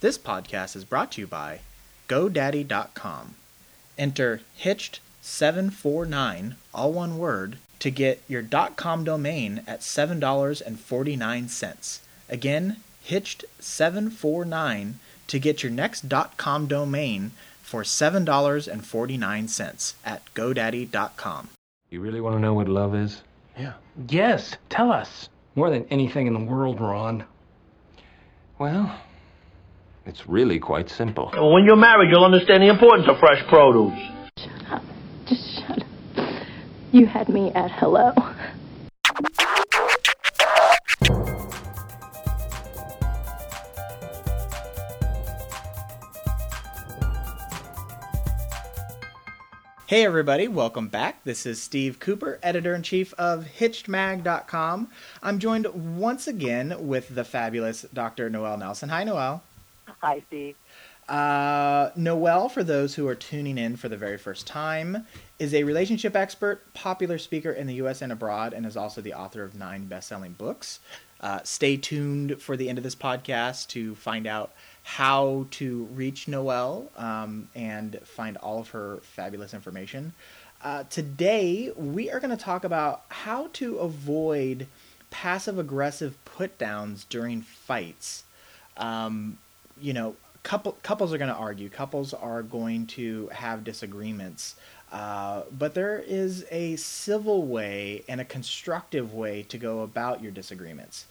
This podcast is brought to you by GoDaddy.com. Enter Hitched749, all one word, to get your .com domain at $7.49. Again, Hitched749 to get your next .com domain for $7.49 at GoDaddy.com. You really want to know what love is? Yeah. Yes, tell us. More than anything in the world, Ron. Well, it's really quite simple. When you're married, you'll understand the importance of fresh produce. Shut up. Just shut up. You had me at hello. Hey everybody, welcome back. This is Steve Cooper, editor in chief of HitchedMag.com. I'm joined once again with the fabulous Dr. Noelle Nelson. Hi, Noelle. Hi, Steve. Uh, Noelle, for those who are tuning in for the very first time, is a relationship expert, popular speaker in the US and abroad, and is also the author of nine best selling books. Uh, stay tuned for the end of this podcast to find out how to reach Noelle um, and find all of her fabulous information. Uh, today, we are going to talk about how to avoid passive aggressive put downs during fights. Um, you know, couple couples are going to argue. Couples are going to have disagreements. Uh, but there is a civil way and a constructive way to go about your disagreements.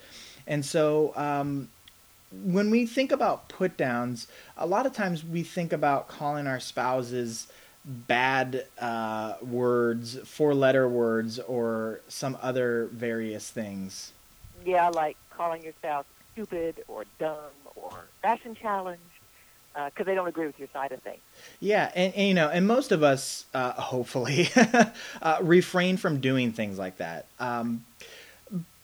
And so, um, when we think about put downs, a lot of times we think about calling our spouses bad uh, words, four letter words, or some other various things. Yeah, like calling your spouse stupid or dumb or fashion challenged because uh, they don't agree with your side of things. Yeah, and, and you know, and most of us, uh, hopefully, uh, refrain from doing things like that. Um,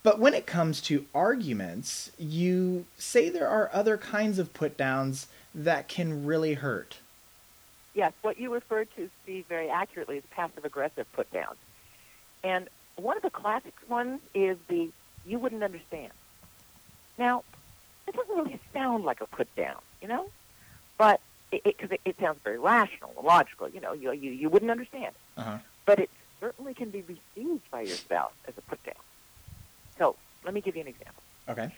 but when it comes to arguments, you say there are other kinds of put downs that can really hurt. Yes, what you referred to, Steve, very accurately is passive aggressive put downs. And one of the classic ones is the you wouldn't understand. Now, it doesn't really sound like a put down, you know? But because it, it, it, sounds very rational and logical, you know, you, you, you wouldn't understand. Uh-huh. But it certainly can be received by your spouse as a put down. So let me give you an example. Okay.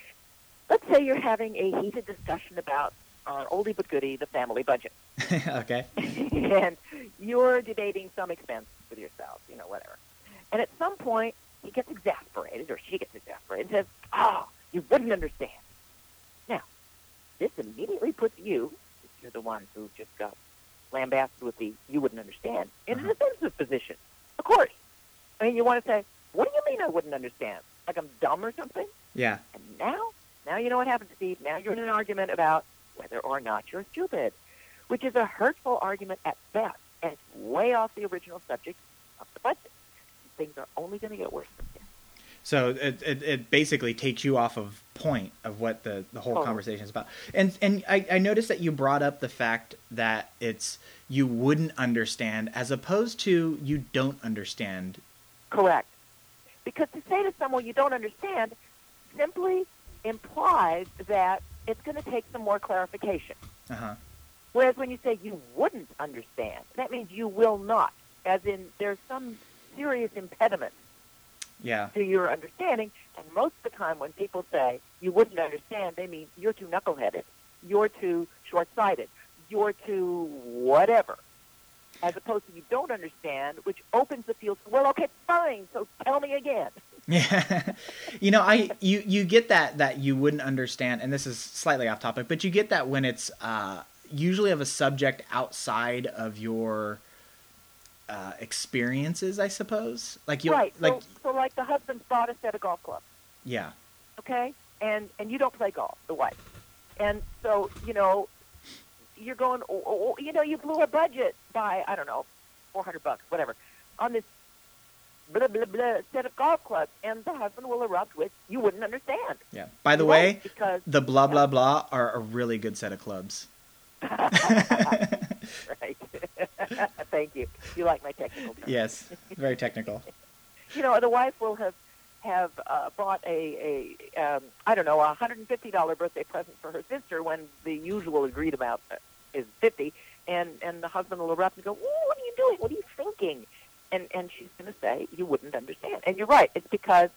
Let's say you're having a heated discussion about uh, oldie but goodie, the family budget. okay. and you're debating some expense with your spouse, you know, whatever. And at some point, he gets exasperated, or she gets exasperated, and says, "Oh, you wouldn't understand." Now, this immediately puts you, if one who just got lambasted with the "you wouldn't understand," in Uh-huh. a defensive position. Of course. I mean, you want to say, "What do you mean I wouldn't understand? Like I'm dumb or something?" Yeah. And now, now you know what happens, to Steve. Now you're in an argument about whether or not you're stupid, which is a hurtful argument at best, and it's way off the original subject of the budget. Things are only going to get worse from. So it, it, it basically takes you off of point of what the, the whole Totally. conversation is about. And and I, I noticed that you brought up the fact that it's you wouldn't understand as opposed to you don't understand. Correct. Because to say to someone you don't understand simply implies that it's going to take some more clarification. Uh-huh. Whereas when you say you wouldn't understand, that means you will not, as in there's some serious impediment Yeah. to your understanding. And most of the time when people say you wouldn't understand, they mean you're too knuckleheaded, you're too short-sighted, you're too whatever. As opposed to you don't understand, which opens the field to, well, okay, fine, so tell me again. Yeah. you know, I you you get that that you wouldn't understand and this is slightly off topic, but you get that when it's uh usually of a subject outside of your uh experiences, I suppose. Like you right. like so, so like the husband's bought a set of golf clubs. yeah. okay? And and you don't play golf, the wife. And so, you know, you're going, oh, oh, you know, you blew a budget by, I don't know, 400 bucks, whatever, on this blah, blah, blah set of golf clubs. And the husband will erupt with, you wouldn't understand. Yeah. By the You way, because, the blah blah blah are a really good set of clubs. right. Thank you. You like my technical term. Yes. Very technical. You know, the wife will have have uh, bought a, a um, I don't know, a hundred and fifty dollar birthday present for her sister when the usual agreed amount uh, is fifty, and and the husband will erupt and go, "Whoa, "What are you doing? What are you thinking?" And and she's going to say, "You wouldn't understand." And you're right. It's because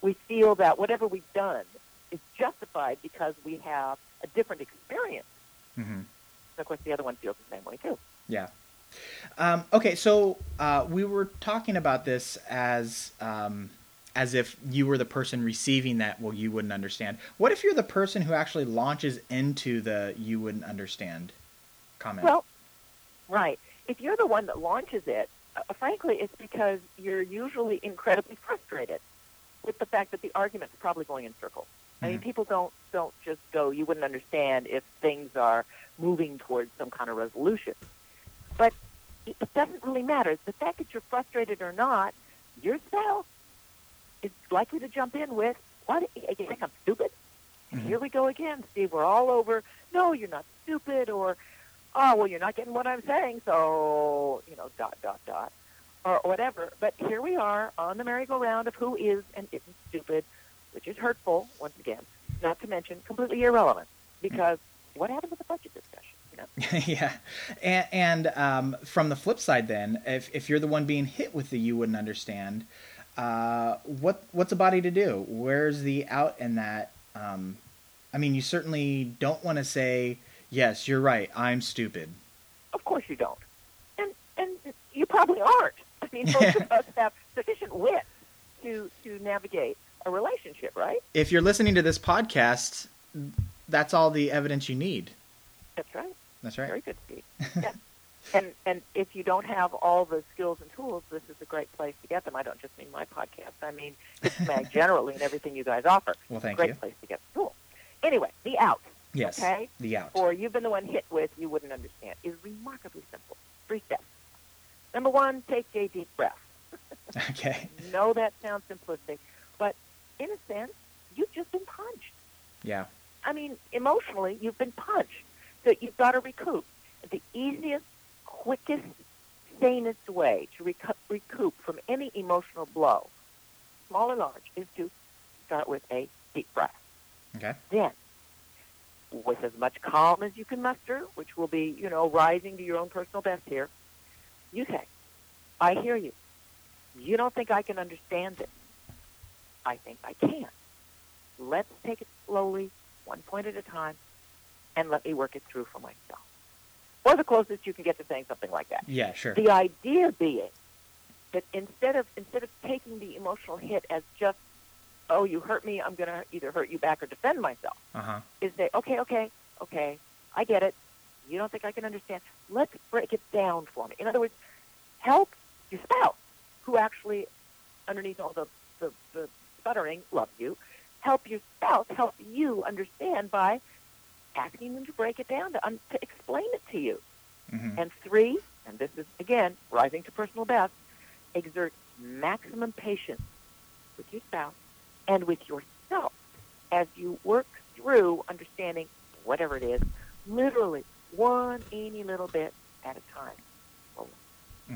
we feel that whatever we've done is justified because we have a different experience. hmm And of course, the other one feels the same way too. Yeah. Um, okay, so uh, we were talking about this as um, as if you were the person receiving that. Well, you wouldn't understand. What if you're the person who actually launches into the "you wouldn't understand" comment? Well, right. If you're the one that launches it, uh, frankly, it's because you're usually incredibly frustrated with the fact that the argument's probably going in circles. I mean, Mhm. people don't don't just go. You wouldn't understand if things are moving towards some kind of resolution. It doesn't really matter. The fact that you're frustrated or not, your spouse is likely to jump in with, "What? You think I'm stupid?" And Mhm. here we go again, Steve. We're all over. No, you're not stupid, or oh, well, you're not getting what I'm saying, so you know, dot dot dot, or whatever. But here we are on the merry-go-round of who is and isn't stupid, which is hurtful once again. Not to mention completely irrelevant because what happened with the budget discussion? Yeah, and, and um, from the flip side, then, if if you're the one being hit with the "you wouldn't understand," uh, what what's a body to do? Where's the out in that? Um, I mean, you certainly don't want to say, "Yes, you're right. I'm stupid." of course you don't, and and you probably aren't. I mean, most of us have sufficient wit to to navigate a relationship, right? If you're listening to this podcast, that's all the evidence you need. That's right. That's right. Very good, Steve. Yeah. and and if you don't have all the skills and tools, this is a great place to get them. I don't just mean my podcast. I mean it's Mag generally and everything you guys offer. Well, thank great you. place to get the tools. Anyway, the out, Yes. okay, The out. or you've been the one hit with, you wouldn't understand, is remarkably simple. Three steps. Number one, take a deep breath. Okay. know that sounds simplistic, but in a sense, you've just been punched. Yeah. I mean, emotionally, you've been punched. So you've got to recoup. The easiest, quickest, sanest way to recoup, recoup from any emotional blow, small or large, is to start with a deep breath. Okay. Then, with as much calm as you can muster, which will be, you know, rising to your own personal best here, you say, I hear you. You don't think I can understand it. I think I can. Let's take it slowly, one point at a time, and let me work it through for myself. Or the closest you can get to saying something like that. Yeah. Sure. The idea being that instead of instead of taking the emotional hit as just, oh, you hurt me, I'm going to either hurt you back or defend myself, Uh huh. is say, okay, okay, okay, I get it. You don't think I can understand? Let's break it down for me. In other words, help your spouse, who actually, underneath all the, the, the sputtering, loves you. Help your spouse help you understand by asking them to break it down, to, un- to explain it to you. hmm And three, and this is again rising to personal best, exert maximum patience with your spouse and with yourself as you work through understanding whatever it is, literally one teeny little bit at a time.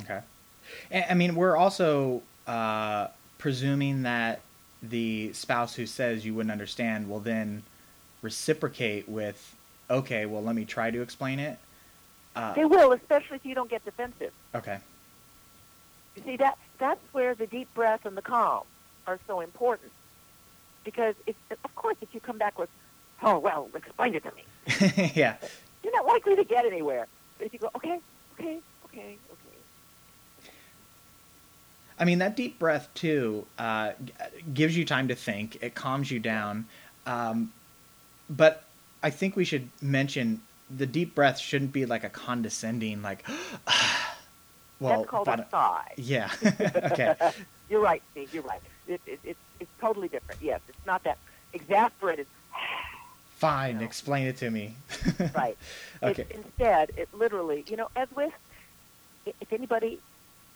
Okay. And, I mean, we're also uh, presuming that the spouse who says you wouldn't understand will then reciprocate with, okay, well, let me try to explain it. Uh, They will, especially if you don't get defensive. okay. You see that that's where the deep breath and the calm are so important. Because if of course if you come back with, Oh well, explain it to me yeah. you're not likely to get anywhere. But if you go, Okay, okay, okay, okay. I mean, that deep breath, too, uh, gives you time to think. It calms you down. Um, but I think we should mention the deep breath shouldn't be like a condescending, like, well, That's called a uh, sigh. yeah. okay. You're right, Steve. You're right. It, it, it's it's totally different. Yes, it's not that exasperated. Fine. Explain it to me. right. Okay. It's, instead, it literally, you know, as with, if anybody,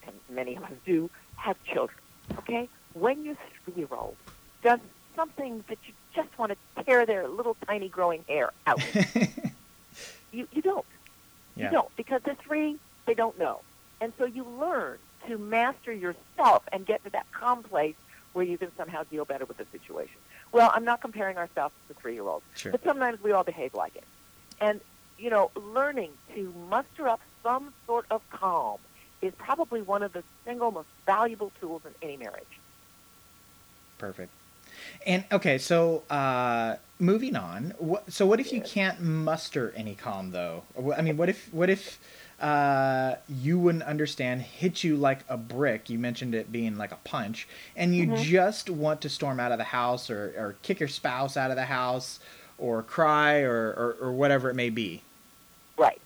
and many of us do, have children, okay? When your three-year-old does something that you just want to tear their little tiny growing hair out, you, you don't. Yeah. You don't because they're three, they don't know. And so you learn to master yourself and get to that calm place where you can somehow deal better with the situation. Well, I'm not comparing ourselves to three year olds, Sure. but sometimes we all behave like it. And, you know, learning to muster up some sort of calm is probably one of the single most valuable tools in any marriage. Perfect. And okay, so uh, moving on. What, so what if you can't muster any calm though? I mean, what if what if uh, you wouldn't understand hit you like a brick? You mentioned it being like a punch, and you just want to storm out of the house or, or kick your spouse out of the house or cry or, or, or whatever it may be. Right.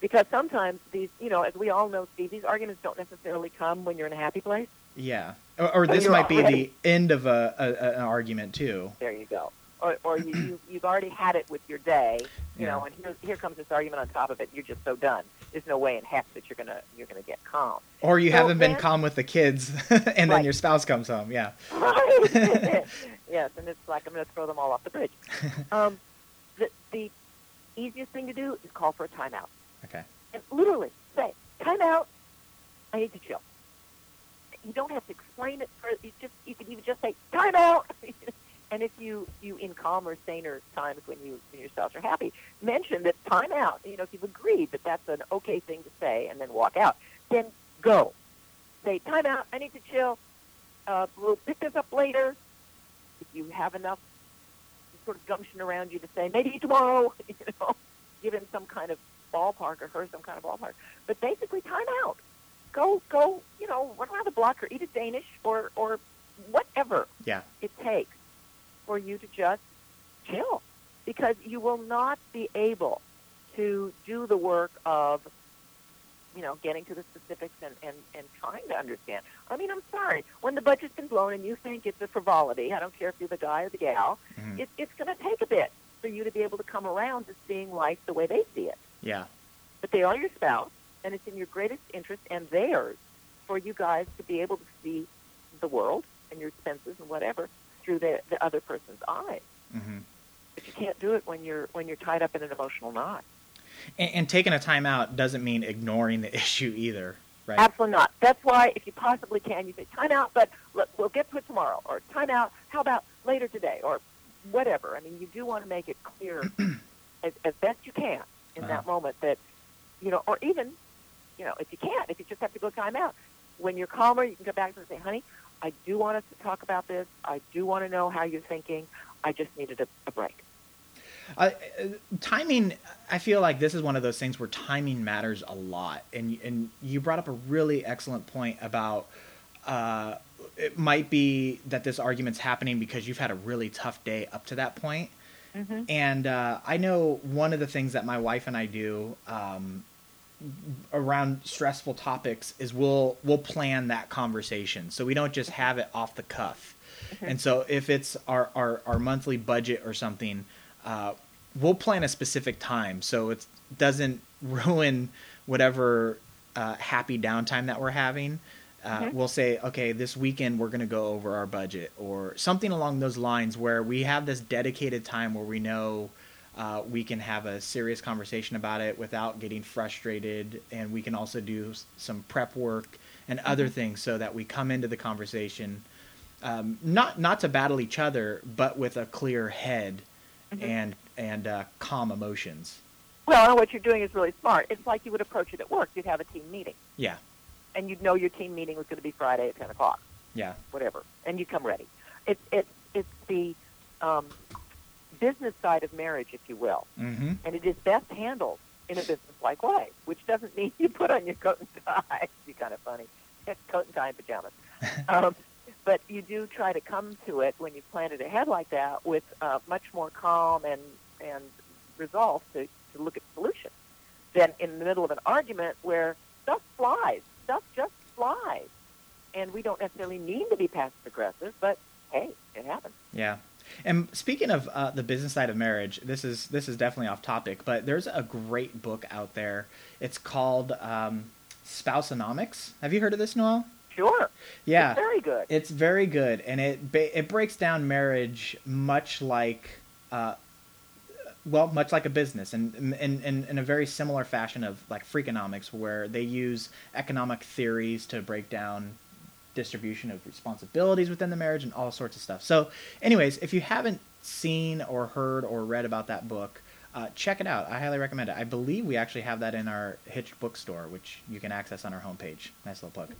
Because sometimes these, you know, as we all know, Steve, these arguments don't necessarily come when you're in a happy place. Yeah. Or, or this might be the end of a, a, an argument too. There you go. Or, or you, you, you've already had it with your day, you Yeah. know, and here, here comes this argument on top of it. You're just so done. There's no way in heck that you're gonna you're gonna get calm. Or you So haven't been calm with the kids, and then your spouse comes home. Yeah. Right. yes, and it's like I'm going to throw them all off the bridge. Um, the, the easiest thing to do is call for a timeout. Okay. And literally say, timeout, I need to chill. You don't have to explain it. For, you just you can even just say timeout. and if you you in calmer, saner times when you when yourselves are happy, mention that timeout. You know, if you've agreed that that's an okay thing to say, and then walk out, then go. Say timeout. I need to chill. Uh, we'll pick this up later. If you have enough sort of gumption around you to say maybe tomorrow, you know, give him some kind of ballpark or her some kind of ballpark. But basically, time out. Go, go, you know, run around the block or eat a Danish or or whatever Yeah. it takes for you to just chill, because you will not be able to do the work of you know, getting to the specifics and, and, and trying to understand. I mean, I'm sorry. When the budget's been blown and you think it's a frivolity, I don't care if you're the guy or the gal, Mhm. it, it's going to take a bit for you to be able to come around to seeing life the way they see it. Yeah. But they are your spouse, and it's in your greatest interest and theirs for you guys to be able to see the world and your expenses and whatever through the, the other person's eyes. hmm But you can't do it when you're when you're tied up in an emotional knot. And, and taking a time out doesn't mean ignoring the issue either, right? Absolutely not. That's why, if you possibly can, you say time out, but look, we'll get to it tomorrow, or time out. How about later today, or whatever. I mean, you do want to make it clear as, as best you can in Uh-huh. that moment that you know, or even you know, if you can't, if you just have to go time out, when you're calmer, you can go back and say, "Honey, I do want us to talk about this. I do want to know how you're thinking. I just needed a, a break." Uh, timing, I feel like this is one of those things where timing matters a lot, and and you brought up a really excellent point about. Uh, it might be that this argument's happening because you've had a really tough day up to that point. And uh, I know one of the things that my wife and I do um, around stressful topics is we'll we'll plan that conversation so we don't just have it off the cuff. And so if it's our, our, our monthly budget or something, uh, we'll plan a specific time so it doesn't ruin whatever uh, happy downtime that we're having. Uh, We'll say, okay, this weekend we're going to go over our budget or something along those lines where we have this dedicated time where we know uh, we can have a serious conversation about it without getting frustrated. And we can also do s- some prep work and other things so that we come into the conversation um, not not to battle each other, but with a clear head and and uh, calm emotions. Well, and what you're doing is really smart. It's like you would approach it at work. You'd have a team meeting, Yeah, and you'd know your team meeting was going to be Friday at 10 o'clock. yeah, whatever, and you come ready. It's it's it's the um, business side of marriage, if you will, mm-hmm. and it is best handled in a business-like way, which doesn't mean you put on your coat and tie. It'd be kind of funny, coat and tie and pajamas. um, but you do try to come to it when you plan it ahead like that with uh, much more calm and and resolve to, to look at solutions than in the middle of an argument where stuff flies. Stuff just flies and we don't necessarily need to be passive aggressive, but hey, it happens. Yeah. And speaking of uh, the business side of marriage, this is this is definitely off topic, but there's a great book out there. It's called um, Spouseonomics. Have you heard of this, Noelle? Sure, Yeah, it's very good. It's very good, and it ba- it breaks down marriage much like, uh, well, much like a business, and in, in in a very similar fashion of like Freakonomics, where they use economic theories to break down distribution of responsibilities within the marriage and all sorts of stuff. So, anyways, if you haven't seen or heard or read about that book, uh, check it out. I highly recommend it. I believe we actually have that in our Hitched bookstore, which you can access on our homepage. Nice little plug.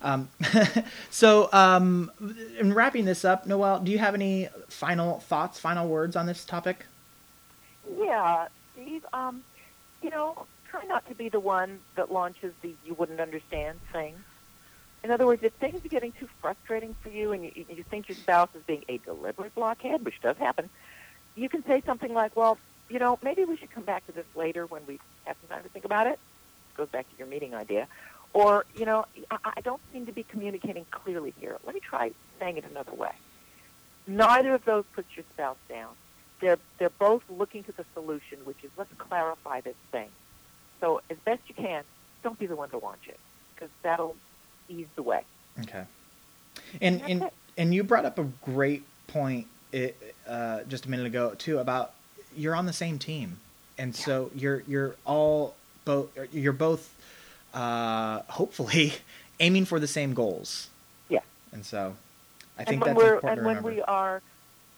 Um, so, um, in wrapping this up, Noelle, do you have any final thoughts, final words on this topic? Yeah, Steve. Um, you know, try not to be the one that launches the "you wouldn't understand" thing. In other words, if things are getting too frustrating for you and you, you think your spouse is being a deliberate blockhead, which does happen, you can say something like, "Well, you know, maybe we should come back to this later when we have some time to think about it." Goes back to your meeting idea. Or, you know, I, I don't seem to be communicating clearly here. Let me try saying it another way. Neither of those puts your spouse down. They're they're both looking to the solution, which is let's clarify this thing. So as best you can, don't be the one to launch it, because that'll ease the way. Okay. And and and you brought up a great point it, uh, just a minute ago too about you're on the same team, and so you're you're all both you're both uh, hopefully aiming for the same goals. Yeah. And so I and think that's important and when remember. we are,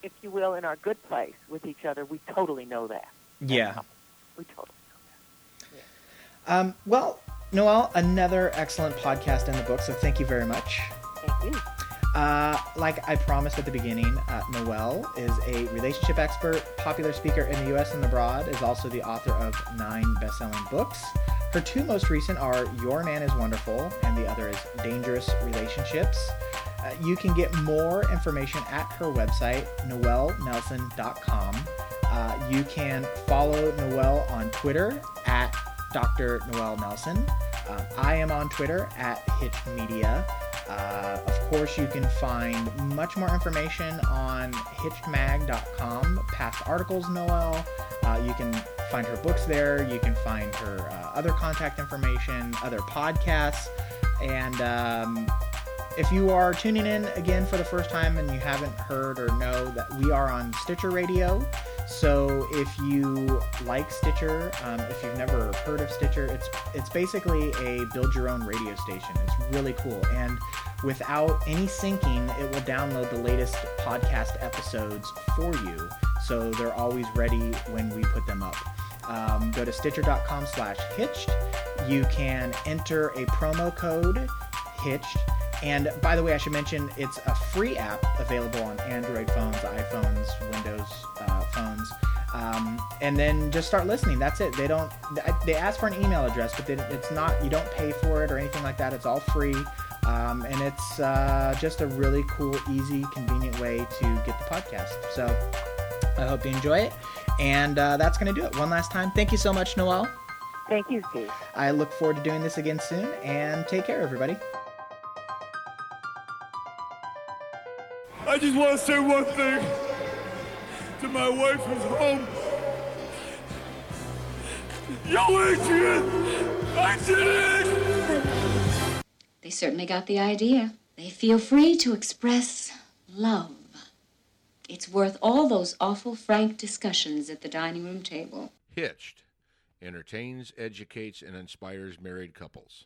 if you will, in our good place with each other, we totally know that. yeah. We totally know that. Um, well, Noelle, another excellent podcast in the book, so thank you very much. Thank you. Uh, like I promised at the beginning, uh, Noelle is a relationship expert, popular speaker in the U.S. and abroad, is also the author of nine best-selling books. Her two most recent are Your Man is Wonderful, and the other is Dangerous Relationships. Uh, you can get more information at her website, noellenelson.com. Uh, you can follow Noelle on Twitter Dr. Noelle Nelson. Uh, I am on Twitter at Hitch Media. Uh, of course, you can find much more information on hitchedmag.com, past articles, Noelle. Uh, you can find her books there. You can find her uh, other contact information, other podcasts. And um, if you are tuning in again for the first time and you haven't heard or know that we are on Stitcher Radio, so if you like Stitcher, um, if you've never heard of Stitcher, it's it's basically a build your own radio station. It's really cool, and without any syncing, it will download the latest podcast episodes for you, so they're always ready when we put them up. Um, go to Stitcher.com/hitched. You can enter a promo code Hitched. And by the way, I should mention it's a free app available on Android phones, iPhones, Windows uh, phones. Um, and then just start listening. That's it. They don't. They ask for an email address, but they, it's not. You don't pay for it or anything like that. It's all free, um, and it's uh, just a really cool, easy, convenient way to get the podcast. So I hope you enjoy it. And uh, that's going to do it. One last time, thank you so much, Noelle. Thank you, Steve. I look forward to doing this again soon. And take care, everybody. I just want to say one thing to my wife who's home. Yo, Adrian! I did it! They certainly got the idea. They feel free to express love. It's worth all those awful frank discussions at the dining room table. Hitched entertains, educates, and inspires married couples.